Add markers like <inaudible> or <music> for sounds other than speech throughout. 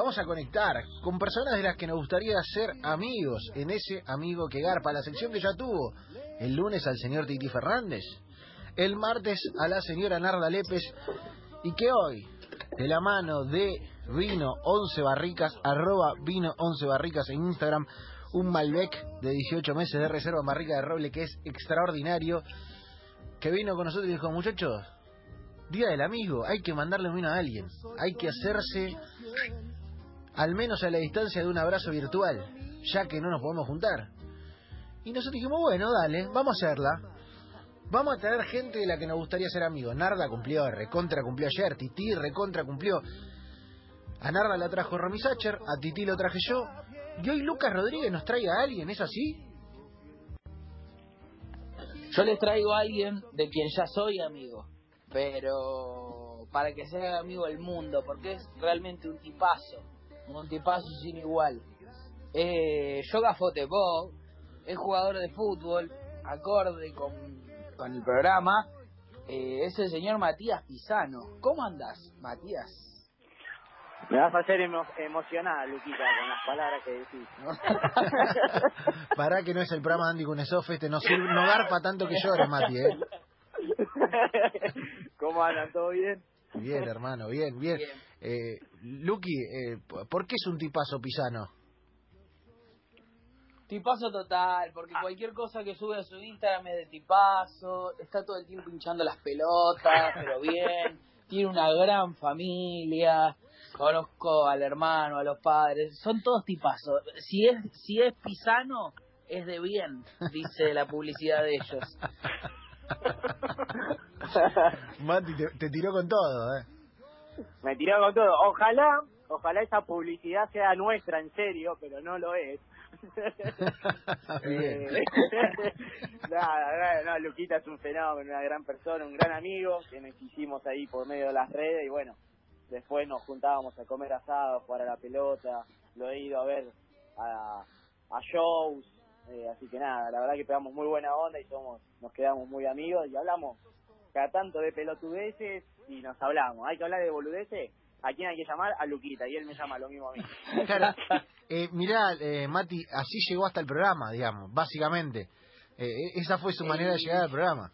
vamos a conectar con personas de las que nos gustaría ser amigos en ese amigo que garpa, la sección que ya tuvo el lunes al señor Titi Fernández, el martes a la señora Narda Lépez y que hoy, de la mano de Vino 11 Barricas, arroba Vino 11 Barricas en Instagram, un Malbec de 18 meses de reserva en barrica de roble que es extraordinario, que vino con nosotros y dijo, muchachos, Día del Amigo, hay que mandarle un vino a alguien, hay que hacerse al menos a la distancia de un abrazo virtual, ya que no nos podemos juntar. Y nosotros dijimos, bueno, dale, vamos a hacerla. Vamos a traer gente de la que nos gustaría ser amigos. Narda cumplió, recontra cumplió ayer, Titi recontra cumplió. A Narda la trajo Romy Sacher, a Titi lo traje yo. Y hoy Lucas Rodríguez nos trae a alguien, ¿es así? Yo les traigo a alguien de quien ya soy amigo, pero para que sea amigo del mundo, porque es realmente un tipazo, un tipazo sin igual. Eh, yoga fútbol, es jugador de fútbol, acorde con, con el programa, eh, es el señor Matías Pisano. ¿Cómo andás, Matías? Me vas a hacer emo emocionada, Luquita, con las palabras que decís. <laughs> <laughs> Pará que no es el programa de Andy Kunesov, este no, sirve, no garpa tanto que llores, Mati, ¿eh? <laughs> ¿Cómo andan? ¿Todo bien? Bien, hermano, bien, bien. Bien. Eh, Luqui, eh, ¿por qué es un tipazo pisano? Tipazo total, porque cualquier cosa que sube a su Instagram es de tipazo, está todo el tiempo hinchando las pelotas, <laughs> pero bien, tiene una gran familia, conozco al hermano, a los padres, son todos tipazos. Si es, si es pisano, es de bien, dice la publicidad de ellos. <laughs> <laughs> Mati, te, te tiró con todo, ¿eh? Me tiró con todo. Ojalá, ojalá esa publicidad sea nuestra, en serio, pero no lo es. <laughs> Bien. Eh, <laughs> nada, nada, no, Luquita es un fenómeno, una gran persona, un gran amigo que nos hicimos ahí por medio de las redes y bueno, después nos juntábamos a comer asado, jugar a la pelota, lo he ido a ver a, a shows, eh, así que nada, la verdad que pegamos muy buena onda y somos, nos quedamos muy amigos y hablamos cada tanto de pelotudeces y nos hablamos. Hay que hablar de boludeces, ¿a quién hay que llamar? A Luquita y él me llama lo mismo a mí. Claro. <laughs> Eh, mirá, eh, Mati, así llegó hasta el programa, digamos, básicamente. Eh, esa fue su manera de llegar al programa.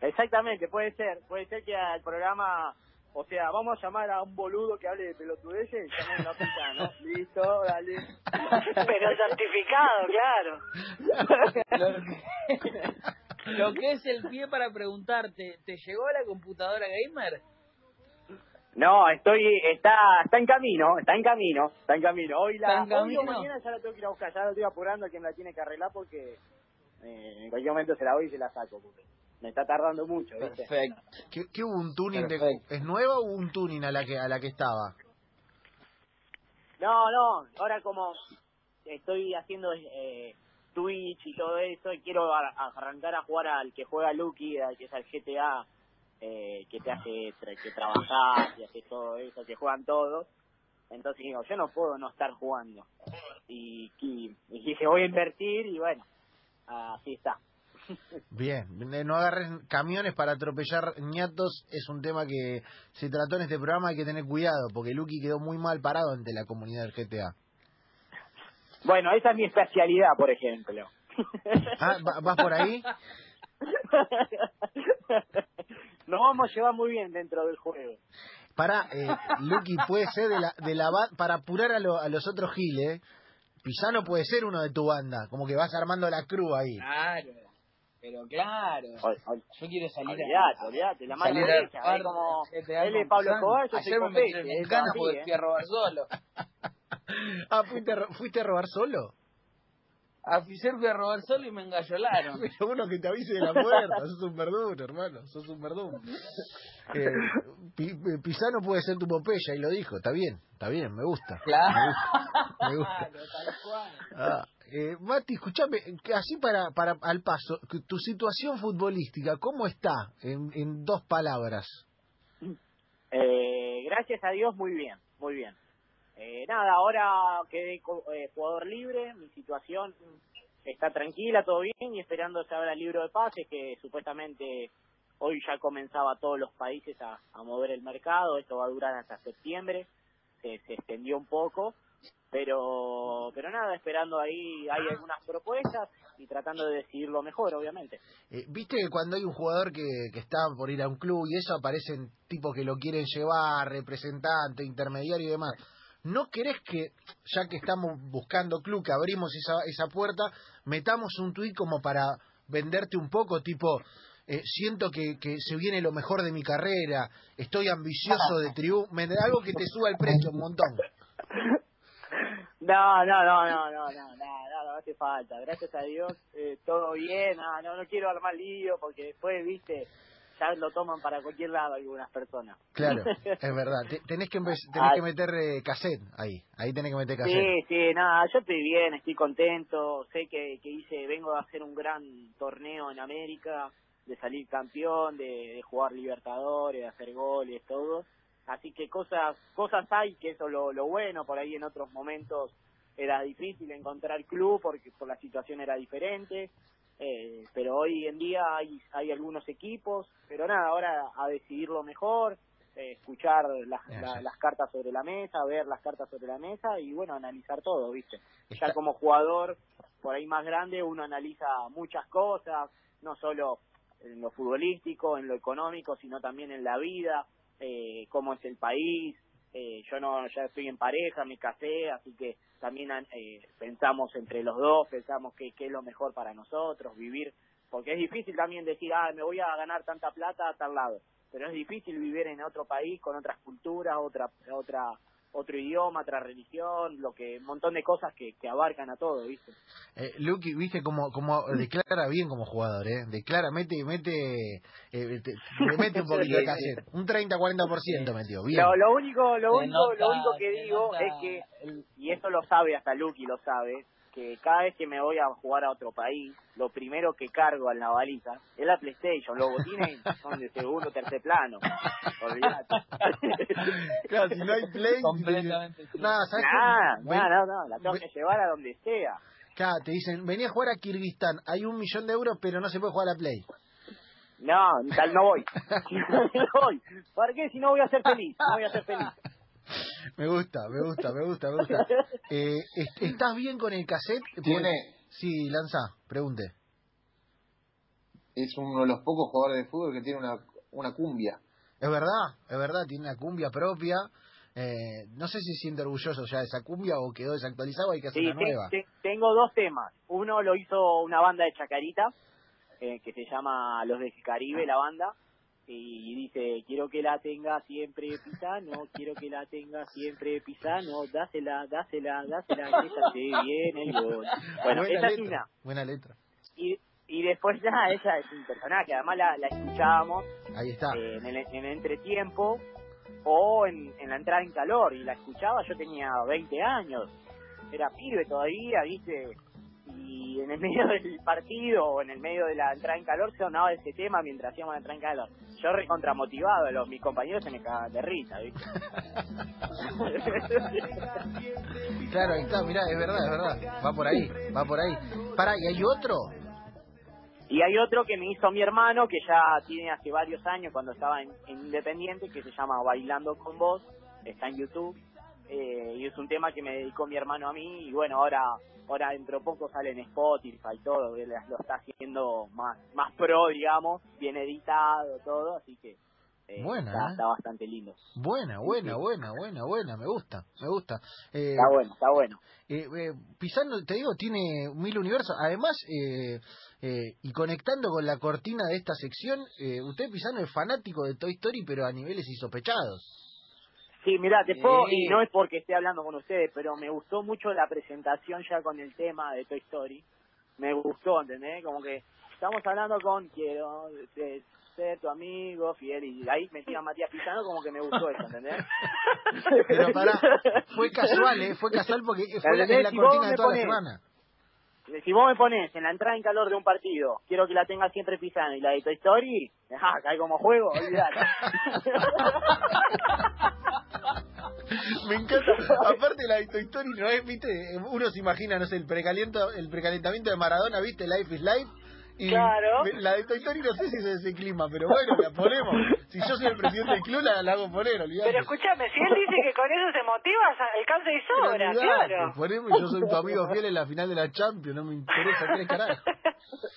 Exactamente, puede ser, puede ser que al programa, o sea, vamos a llamar a un boludo que hable de pelotudeces y llamemos a puta, ¿no? <laughs> Listo, dale. <laughs> Pero certificado, claro. <laughs> Lo que, es el pie para preguntarte, ¿te llegó la computadora gamer? No, estoy, está, está en camino, está en camino, está en camino. Hoy la, ¿Está en hoy camino? mañana ya la tengo que ir a buscar, ya la estoy apurando a quien la tiene que arreglar porque eh, en cualquier momento se la voy y se la saco, porque me está tardando mucho, ¿viste? Perfecto. ¿Qué, qué hubo un tuning de. ¿Es nueva o hubo un tuning a la que a la que estaba? No, no, ahora como estoy haciendo eh, Twitch y todo eso, y quiero arrancar a jugar al que juega Lucky, al que es el GTA, eh, que te hace que trabajar y haces todo eso, que juegan todos. Entonces digo, yo no puedo no estar jugando. Y, dije, voy a invertir y bueno, así está. <laughs> Bien, eh, no agarres camiones para atropellar ñatos, es un tema que se trató en este programa, hay que tener cuidado, porque Lucky quedó muy mal parado ante la comunidad del GTA. Bueno, esa es mi especialidad, por ejemplo. Ah, ¿va- ¿Vas por ahí? Nos vamos a llevar muy bien dentro del juego. Para, eh, Lucky, puede ser de la, de la para apurar a, lo- a los otros giles, Pisano puede ser uno de tu banda, como que vas armando la cruz ahí. Claro, pero claro. Ol- ol- Yo quiero salir Olvídate, a... olvídate, la mano derecha, como él es Pablo. Escobar, yo soy Ayer me Copete, metí en es ganas así, porque ¿eh? fui a robar solo. <laughs> <laughs> Ah, ¿fuiste a, ¿fuiste a robar solo? A Fisher fui a robar solo y me engallolaron. <laughs> Pero uno que te avise de la puerta, sos un verdugo, hermano, sos un verdugo. <laughs> Eh, Pi- Pisano puede ser tu Popeya, y lo dijo, está bien, está bien, me gusta. Claro. Me gusta. tal cual. Ah, eh, Mati, escúchame, así para, para al paso, tu situación futbolística, ¿cómo está en, en dos palabras? Eh, gracias a Dios, muy bien, muy bien. Eh, nada, ahora quedé eh, jugador libre, mi situación está tranquila, todo bien, y esperando se abra el libro de pases, que supuestamente hoy ya comenzaba todos los países a, a mover el mercado, esto va a durar hasta septiembre, se, se extendió un poco, pero pero nada, esperando ahí, hay algunas propuestas y tratando de decidirlo mejor, obviamente. Eh, Viste que cuando hay un jugador que, que está por ir a un club y eso aparecen tipos que lo quieren llevar, representante, intermediario y demás. ¿No querés que, ya que estamos buscando club, que abrimos esa, esa puerta, metamos un tuit como para venderte un poco, tipo, eh, siento que, que se viene lo mejor de mi carrera, estoy ambicioso de triunfo, algo que te suba el precio un montón? No, no, no, no, no, no, no, no, no hace falta. Gracias a Dios, eh, todo bien. No, no, no quiero armar lío porque después, viste, ya lo toman para cualquier lado algunas personas. Claro, <laughs> es verdad. Te- Tenés que, tenés Ah. que meter eh, cassette ahí. Ahí tenés que meter cassette. Sí, sí, nada, yo estoy bien, estoy contento. Sé que, que hice, vengo a hacer un gran torneo en América, de salir campeón, de, de jugar Libertadores, de hacer goles, todo. Así que cosas cosas hay, que eso es lo, lo bueno. Por ahí en otros momentos era difícil encontrar club porque por la situación era diferente. Eh, pero hoy en día hay, hay algunos equipos, pero nada, ahora a decidirlo mejor, eh, escuchar las, la- las cartas sobre la mesa, ver las cartas sobre la mesa y bueno, analizar todo, ¿viste? Ya como jugador, por ahí más grande, uno analiza muchas cosas, no solo en lo futbolístico, en lo económico, sino también en la vida, eh, cómo es el país. Eh, yo no, ya estoy en pareja, me casé, así que también eh, pensamos entre los dos, pensamos qué es lo mejor para nosotros, vivir, porque es difícil también decir, ah, me voy a ganar tanta plata a tal lado, pero es difícil vivir en otro país con otras culturas, otra, otra, otro idioma, otra religión, lo que, un montón de cosas que, que abarcan a todo, ¿viste? Eh, Lucky, viste como como declara bien como jugador, ¿eh? Declara, mete, mete, eh, te- le <laughs> mete un poquito de cassette. Un 30-40% metió, bien. Lo, lo único, lo único, nota- lo único que digo nota es que y eso lo sabe hasta Lucky lo sabe, que cada vez que me voy a jugar a otro país, lo primero que cargo en la baliza es la PlayStation. Los botines <laughs> son de segundo o tercer plano. Olvídate. <laughs> Claro, si no hay play, completamente nada, ¿sabes Nada, no, no, no, la tengo que llevar a donde sea. Claro, te dicen, vení a jugar a Kirguistán, hay un millón de euros, pero no se puede jugar a la Play. No, tal no voy. <laughs> no voy. ¿Por qué? Si no voy a ser feliz, no voy a ser feliz. Me gusta, me gusta, me gusta, me gusta. <laughs> Eh, est- ¿Estás bien con el cassette? Tiene, Sí, lanza, pregunte. es uno de los pocos jugadores de fútbol que tiene una, una cumbia. Es verdad, es verdad, tiene una cumbia propia. Eh, no sé si se siente orgulloso ya de esa cumbia o quedó desactualizado, hay que hacer Sí, una te- nueva. te- tengo dos temas. Uno lo hizo una banda de Chacarita, eh, que se llama Los del Caribe, la banda, y dice, quiero que la tenga siempre Pisano, quiero que la tenga siempre Pisano, dásela, dásela, dásela, que ella se viene el gol. Bueno, <laughs> buena esa es una. buena letra. Y, y después ya ella es un personaje, además la, la escuchábamos Ahí está. eh, en, el, en el entretiempo o en, en la entrada en calor y la escuchaba yo tenía 20 años era pibe todavía viste en el <laughs> medio del partido o en el medio de la entrada en calor sonaba ese tema mientras hacíamos la entrada en calor yo recontramotivado los mis compañeros se me cagaban de risa viste <laughs> Claro, ahí está, mirá, es verdad, es verdad. Va por ahí, va por ahí. Pará, ¿y hay otro? y hay otro que me hizo mi hermano que ya tiene hace varios años cuando estaba en, en Independiente que se llama Bailando con Vos está en YouTube eh, y es un tema que me dedicó mi hermano a mí y bueno ahora ahora dentro de poco sale en Spotify y todo él lo está haciendo más más pro digamos bien editado todo así que eh, Buena, está, ¿eh? está bastante lindo Buena, buena, buena, buena, buena, me gusta, me gusta. Eh, está bueno está bueno eh, Pisano, te digo, tiene mil universos. Además, eh, eh, y conectando con la cortina de esta sección, eh, usted, Pisano, es fanático de Toy Story, pero a niveles insospechados. Sí, mira, te Sí. puedo, y no es porque esté hablando con ustedes, pero me gustó mucho la presentación ya con el tema de Toy Story. Me gustó, ¿entendés? Como que estamos hablando con quiero eh, ser tu amigo, fiel, y ahí metí a Matías Pisano como que me gustó eso, ¿entendés? <laughs> Pero pará, fue casual, ¿eh? Fue <laughs> casual porque fue la, es la Si cortina de toda la semana. Si vos me pones en la entrada en calor de un partido, quiero que la tenga siempre Pisano y la de Toy Story, cae como juego, olvidate. <laughs> Me encanta. Aparte la de Toy Story no es, viste, uno se imagina, no sé, el precaliento, el precalentamiento de Maradona, viste, Life is Life, Y Claro. la de Toy Story no sé si es ese clima, pero bueno, la ponemos. Si yo soy el presidente del club, la, la hago poner, olvidate. Pero escúchame, si él dice que con eso se motiva, alcanza y sobra, olvidate, claro. Ponemos y yo soy tu amigo fiel en la final de la Champions, no me interesa tres carajos. <laughs>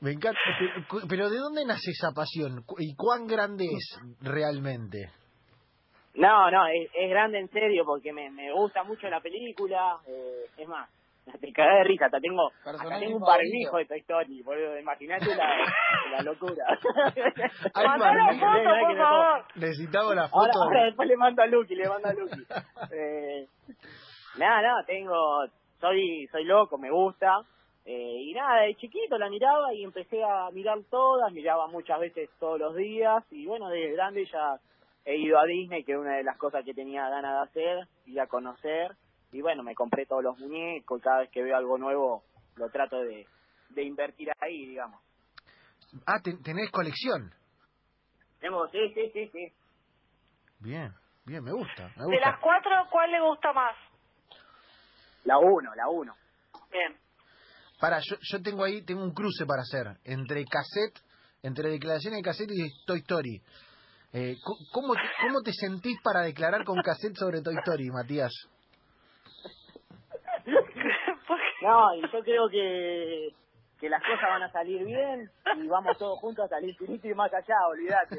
Me encanta. Pero- Pero ¿de dónde nace esa pasión? ¿Y cuán grande es realmente? No, no, es, es grande en serio porque me, me gusta mucho la película. eh, es más, <laughs> te cagué de risa. Hasta tengo, hasta tengo un barbijo de Toy Story, boludo. Imagínate la, <laughs> la locura. <laughs> Mandale Martín, foto, ¿verdad que por favor. Necesitamos la foto. ahora después le mando a Lucky, le mando a Lucky. Eh, nada, nada, tengo, soy, soy loco, me gusta. Eh, y nada, de chiquito la miraba y empecé a mirar todas, miraba muchas veces todos los días y bueno, desde grande ya he ido a Disney, que es una de las cosas que tenía ganas de hacer, y a conocer. Y bueno, me compré todos los muñecos, cada vez que veo algo nuevo lo trato de, de invertir ahí, digamos. Ah, ten- tenés colección. Tengo, sí, sí, sí, sí. Bien, bien, me gusta. Me De las gusta. cuatro, ¿cuál le gusta más? La uno, la uno. Bien. Para, yo, yo tengo ahí, tengo un cruce para hacer entre cassette, entre declaraciones de cassette y Toy Story. Eh, ¿cómo, ¿Cómo te sentís para declarar con cassette sobre Toy Story, Matías? No, yo creo que, que las cosas van a salir bien y vamos todos juntos a salir finito y más allá, olvídate.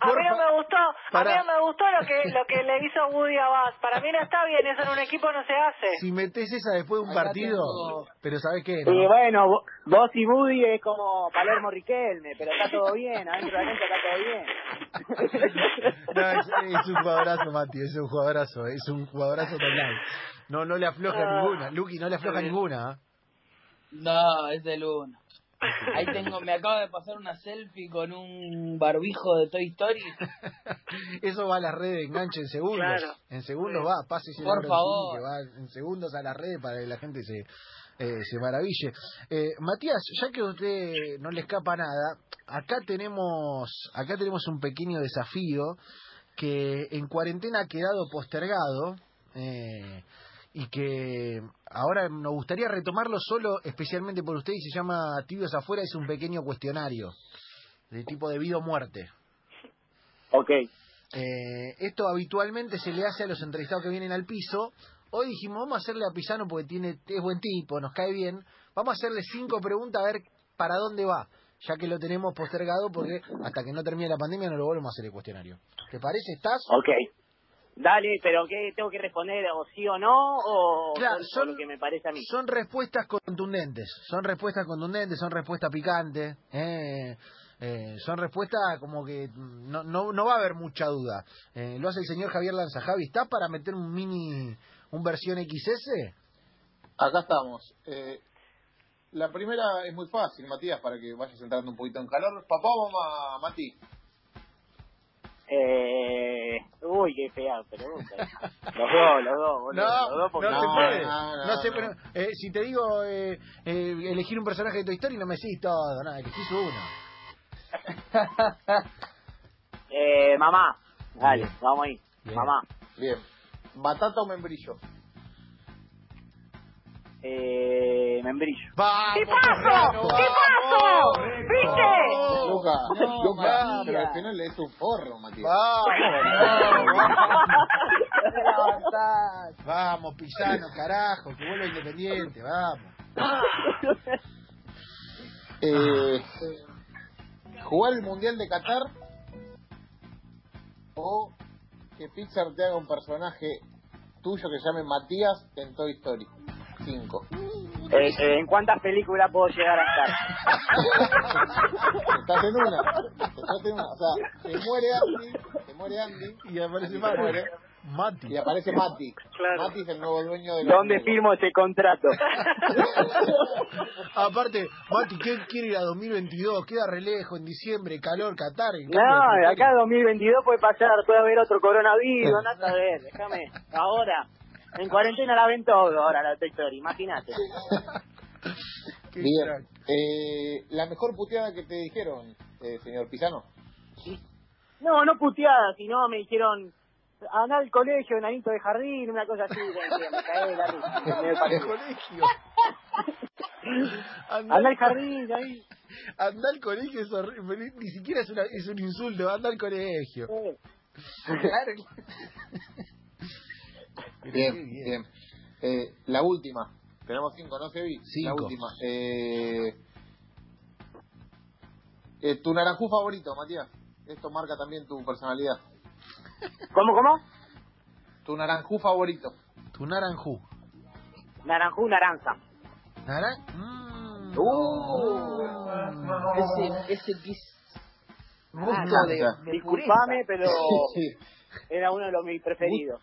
A mí no me gustó, a mí no me gustó lo que lo que le hizo Woody a Buzz. Para mí no está bien, eso en un equipo no se hace. Si metés esa después de un Acá partido, tengo- pero ¿sabés qué? Y no? bueno, vo- vos y Woody es como Palermo Riquelme, pero está todo bien, adentro de la cancha está todo bien. No, es, es un jugadorazo, Mati, es un jugadorazo, es un jugadorazo total. No, no le afloja Ah. ninguna, Lucky, no le afloja ninguna. ¿ah? No, es del uno. Ahí tengo, me acaba de pasar una selfie con un barbijo de Toy Story. <laughs> Eso va a las redes, enganche en segundos. Claro. En segundos va, pase ese Por favor. que va en segundos a las redes para que la gente se, eh, se maraville. Eh, Matías, ya que a usted no le escapa nada, acá tenemos, acá tenemos un pequeño desafío que en cuarentena ha quedado postergado. eh, y que ahora nos gustaría retomarlo solo especialmente por usted y se llama Tibios Afuera, es un pequeño cuestionario de tipo de vida o muerte. Ok, Eh, esto habitualmente se le hace a los entrevistados que vienen al piso. Hoy dijimos, vamos a hacerle a Pisano porque tiene, es buen tipo, nos cae bien. Vamos a hacerle cinco preguntas a ver para dónde va, ya que lo tenemos postergado porque hasta que no termine la pandemia no lo volvemos a hacer el cuestionario. ¿Te parece? ¿Estás? ok. Dale, pero ¿qué tengo que responder? ¿O sí o no? ¿O Claro, son- lo que me parece a mí? Son respuestas contundentes, son respuestas contundentes, son respuestas picantes, eh, eh, son respuestas como que no, no, no va a haber mucha duda. Eh, lo hace el señor Javier Lanza. Javi, ¿está para meter un mini, un versión XS? Acá estamos. Eh, la primera es muy fácil, Matías, para que vayas entrando un poquito en calor. Papá o mamá, Mati. Eh, uy, qué fea pregunta. <laughs> Los dos, los dos, boludo. No, los dos porque no, se no, puede. no, no, No se no. puede. Eh, si te digo eh, eh, elegir un personaje de tu historia, no me decís todo, nada, elegís uno. <laughs> Eh, mamá. Dale, Bien. vamos ahí. Bien. Mamá. Bien. ¿Batata o membrillo? Eh, membrillo. ¡Vamos! ¡Tipazo! ¡Tipazo! vamos! ¿Viste? ¡Vamos! Luca, no, Luca, Matías. pero al final es un forro, Matías. ¡Vamos! Vamos, Pisano, carajo, que vuelva independiente, vamos. Eh, ¿Jugar el Mundial de Qatar o que Pixar te haga un personaje tuyo que se llame Matías en Toy Story 5? Eh, eh, ¿En cuántas películas puedo llegar a estar? <laughs> Estás en una. Estás en una. O sea, se muere Andy, se muere Andy Y aparece se Mati. muere, Mati. y aparece Mati. Claro. Mati es el nuevo dueño de los ¿Dónde firmo ese contrato? <laughs> Aparte, Mati, ¿qué quiere ir a 2022? Queda re lejos, en diciembre, calor, Qatar. en No, de acá a 2022 puede pasar, puede haber otro coronavirus, nada a ver, déjame. Ahora, en cuarentena la ven todo ahora la Toy Story, imagínate. <laughs> Bien. Eh, la mejor puteada que te dijeron, eh, señor Pisano. No, no puteada, sino me dijeron, andá al colegio, enanito de jardín, una cosa así, me, me caí de la risa. <laughs> me dio el ¿Qué partido. colegio? <laughs> Anda, Anda al jardín, ahí. anda al colegio es horrible, ni siquiera es, una, es un insulto, anda al colegio. Claro. Bien, bien. Eh, la última. Tenemos cinco, ¿no, Sebi? Cinco. La última. Eh, eh, tu naranjú favorito, Matías. Esto marca también tu personalidad. ¿Cómo, cómo? Tu naranjú favorito. Tu naranjú. Naranjú, naranja. ¿Naran? Mm. Uh. Ese, ese que es gusto Ah, de, Disculpame, pero <laughs> Sí. era uno de los mis preferidos.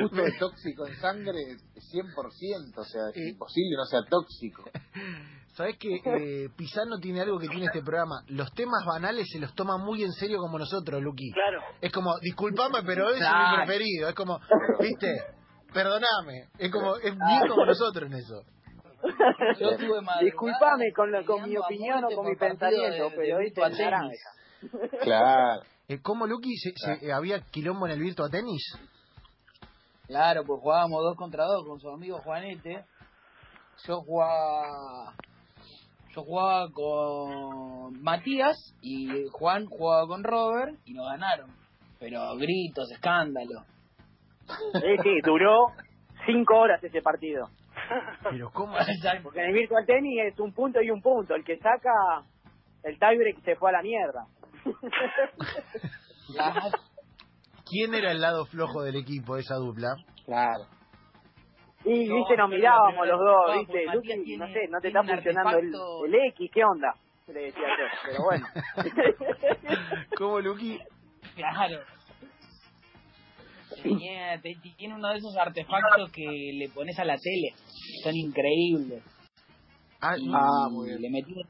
Gusto de tóxico en sangre 100%. O sea, es Eh. imposible no sea tóxico. <laughs> ¿Sabes que eh, Pisano tiene algo que tiene este programa? Los temas banales se los toma muy en serio como nosotros, Luqui. Claro. Es como, disculpame, pero ese es Claro. mi preferido. Es como, viste, perdoname. Es como, es bien como nosotros en eso. Yo tuve madrugada Disculpame con, lo- con mi opinión o con mi pensamiento, de- pero viste. Claro. Eh, ¿Cómo, Luqui, se, se- había quilombo en el Virtua Tenis? Claro, pues jugábamos dos contra dos con su amigo Juanete. Yo jugaba. Yo jugaba con Matías y Juan jugaba con Robert y nos ganaron. Pero gritos, escándalo. Sí, sí, duró cinco horas ese partido. Pero ¿cómo? <laughs> Porque en el Virtual Tennis es un punto y un punto. El que saca el tiebreak se fue a la mierda. ¿Quién era el lado flojo del equipo de esa dupla? Claro. Y, No, viste, nos mirábamos los dos, viste, Luqui, tiene- no sé, no te está un funcionando el, el X, ¿qué onda? Le decía yo, pero bueno. <laughs> ¿Cómo, Luqui? Claro. Tenía- te- tiene uno de esos artefactos que le pones a la tele. Son increíbles. Ah, Y Ah, muy bien. Le metimos,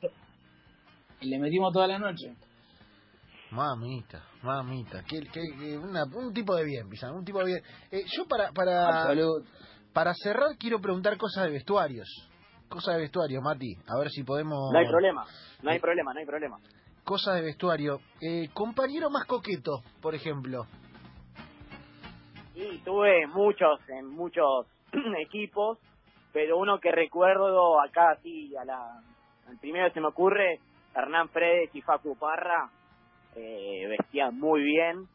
le metimos toda la noche. Mamita, mamita. Que, que- que una- un tipo de bien, Pisano, un tipo de bien. Eh, yo para, para, para cerrar quiero preguntar cosas de vestuarios. Cosas de vestuario, Mati. A ver si podemos... No hay problema, no hay problema, no hay problema. Cosas de vestuario. Eh, compañero más coqueto, por ejemplo. Y tuve muchos, en muchos <clears throat> equipos, pero uno que recuerdo acá, sí, a la, al primero que se me ocurre, Hernán Fredes y Facu Parra, eh, vestían muy bien,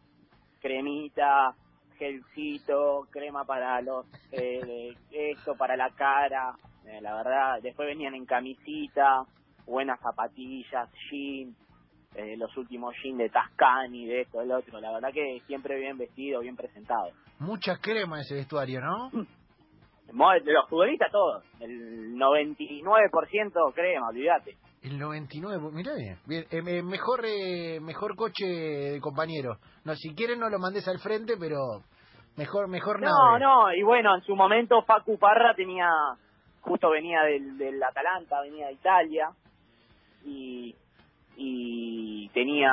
cremita, gelcito, crema para los, eh, esto para la cara, eh, la verdad, después venían en camisita, buenas zapatillas, jean, eh, los últimos jeans de Tascani, de esto, del otro, la verdad que siempre bien vestido, bien presentado. Mucha crema ese vestuario, ¿no? <laughs> Los futbolistas todos, el 99% crema, olvídate. El 99, mirá bien. bien eh, me- mejor eh, mejor coche de compañero. No, si quieren no lo mandes al frente, pero mejor mejor No, nave. no, y bueno, en su momento Facu Parra tenía, justo venía del, del Atalanta, venía de Italia, y, y tenía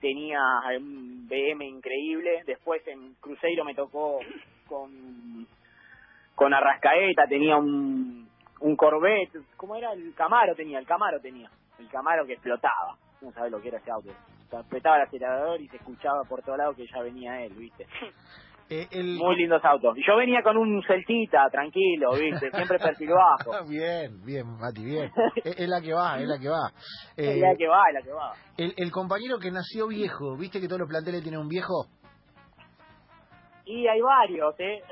tenía un BM increíble, después en Cruzeiro me tocó con, con Arrascaeta, tenía un, un Corvette, ¿cómo era? El Camaro tenía, el Camaro tenía, el Camaro que explotaba, no sabes lo que era ese auto, apretaba el acelerador y se escuchaba por todos lados que ya venía él, ¿viste? <laughs> Eh, el... Muy lindos autos. Y yo venía con un Celtita, tranquilo, ¿viste? Siempre perfil bajo. <laughs> Bien, bien, Mati, bien. <laughs> es, es la que va, es la que va. Eh, Es la que va, es la que va. el, el compañero que nació viejo, ¿viste que todos los planteles tienen un viejo? Y hay varios, ¿eh?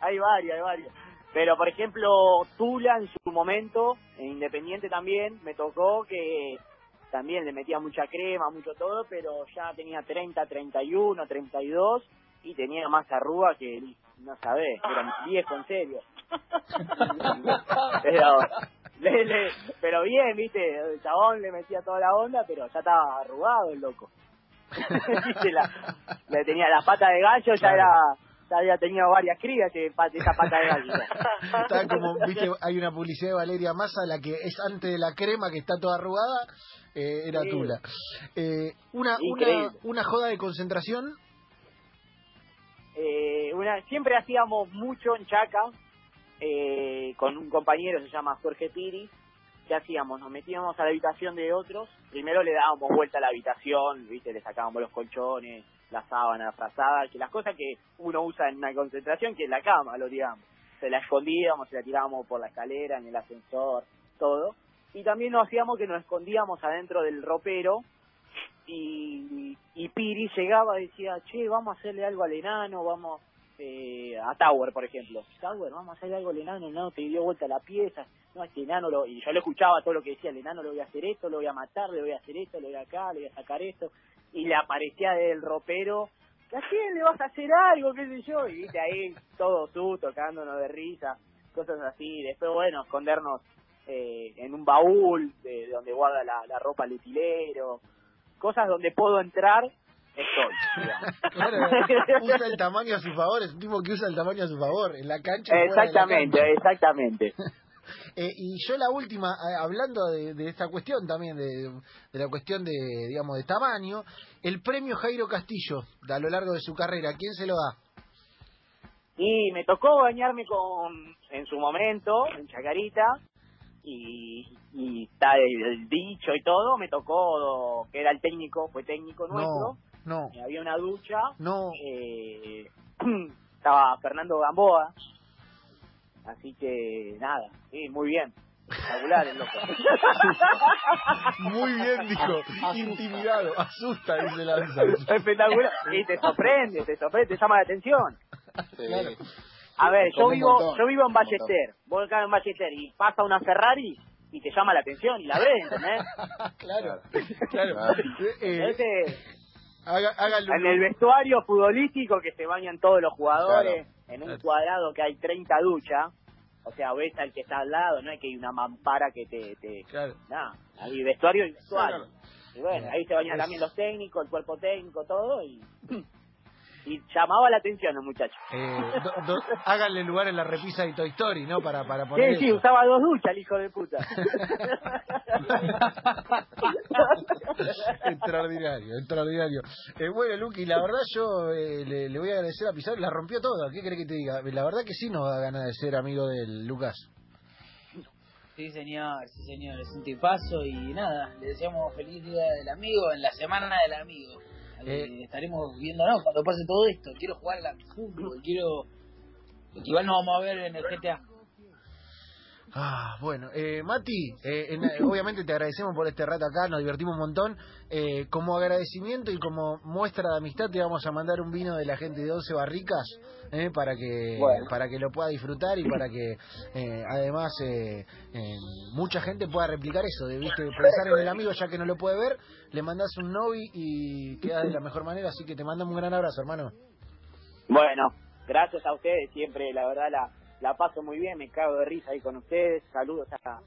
hay varios, hay varios. Pero, por ejemplo, Tula en su momento, en Independiente también, me tocó que también le metía mucha crema, mucho todo, pero ya tenía 30, 31, 32 y tenía más arruga que, no sabés, era viejo, en serio. <laughs> pero, le- le- pero bien, viste, el chabón le metía toda la onda, pero ya estaba arrugado el loco. <laughs> Le tenía la pata de gallo, ya Claro. era, había tenido varias crías de esa pata de. <laughs> Está como, viste, hay una publicidad de Valeria Massa, la que es antes de la crema, que está toda arrugada, eh, era Sí. Tula. Eh, una, una, una joda de concentración, Eh, una, siempre hacíamos mucho en Chaca, eh, con un compañero, se llama Jorge Piri, ¿qué hacíamos? Nos metíamos a la habitación de otros, primero le dábamos vuelta a la habitación, viste, le sacábamos los colchones, la sábana, frazada, que las cosas que uno usa en una concentración, que es la cama, lo digamos. se la escondíamos, se la tirábamos por la escalera, en el ascensor, todo. Y también nos hacíamos que nos escondíamos adentro del ropero y, y Piri llegaba y decía, che, vamos a hacerle algo al enano, vamos eh, a Tower, por ejemplo. Tower, vamos a hacerle algo al enano, el enano te dio vuelta la pieza, no, este enano, lo... y yo le escuchaba todo lo que decía, el enano le voy a hacer esto, lo voy a matar, le voy a hacer esto, le voy a acá, le voy a sacar esto, y le aparecía del ropero, ¿a quién le vas a hacer algo? qué sé yo, y viste ahí todo tú tocándonos de risa, cosas así, después bueno, escondernos eh, en un baúl de, de donde guarda la, la ropa el utilero, cosas donde puedo entrar, estoy. <laughs> Claro, usa el tamaño a su favor, es un tipo que usa el tamaño a su favor, en la cancha. la exactamente, cancha. exactamente. Eh, y yo la última, eh, hablando de, de esta cuestión también, de, de la cuestión de, digamos, de tamaño, el premio Jairo Castillo, a lo largo de su carrera, ¿quién se lo da? Y me tocó bañarme con, en su momento, en Chacarita, y, y está el, dicho y todo, me tocó, que era el técnico, fue técnico nuestro, No, no, y había una ducha, no. eh, <clears throat> estaba Fernando Gamboa, así que nada, sí, muy bien, espectacular el loco. <laughs> Muy bien, dijo. Intimidado, asusta, dice Lanza. espectacular, y te sorprende, te sorprende, te llama la atención. Sí. A ver, yo vivo, montón, yo vivo en. Ballester, vos acá en Ballester y pasa una Ferrari y te llama la atención y la ves, ¿entendés? <laughs> Claro, claro. Eh, haga- háganlo. en el vestuario futbolístico que se bañan todos los jugadores, en un cuadrado que hay 30 duchas, o sea, ves al que está al lado, no es que hay una mampara que te... te Claro. nada, hay vestuario y vestuario. Claro. Y bueno, ahí se bañan también los técnicos, el cuerpo técnico, todo, y... <clears throat> <clears throat> Y llamaba la atención el muchacho. Eh, do- do- háganle lugar en la repisa de Toy Story, ¿no? Para, para Sí, poner. sí, eso. usaba dos duchas el hijo de puta. <laughs> extraordinario, extraordinario. Eh, bueno, Luqui, la verdad yo eh, le, le voy a agradecer a Pizarro, la rompió toda. ¿Qué crees que te diga? La verdad que sí nos da ganas de ser amigo del Lucas. Sí, señor, sí, señor, es un tipazo y nada, le deseamos feliz día del amigo en la semana del amigo. Eh. Eh, estaremos viéndonos cuando pase todo esto. Quiero jugar al fútbol, quiero. Igual nos vamos a ver en el GTA. Ah, bueno, eh, Mati, eh, en- obviamente te agradecemos por este rato acá, nos divertimos un montón. Eh, como agradecimiento y como muestra de amistad te vamos a mandar un vino de la gente de 11 barricas eh, para que Bueno. para que lo pueda disfrutar y para que eh, además eh, eh, mucha gente pueda replicar eso, de ¿viste? pensar en el amigo ya que no lo puede ver, le mandás un novi y queda de la mejor manera, así que te mandamos un gran abrazo, hermano. Bueno, gracias a ustedes, siempre la verdad la, la paso muy bien, me cago de risa ahí con ustedes, saludos a,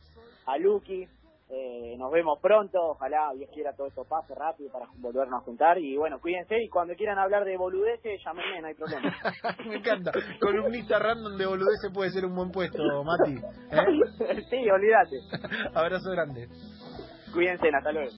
a Lucky, eh, nos vemos pronto, ojalá Dios quiera todo esto pase rápido para volvernos a juntar y bueno, cuídense y cuando quieran hablar de boludeces, llámenme, no hay problema. <laughs> Me encanta, columnista random de boludez puede ser un buen puesto, Mati. ¿eh? <laughs> sí, olvídate, <laughs> Abrazo grande. cuídense, hasta luego.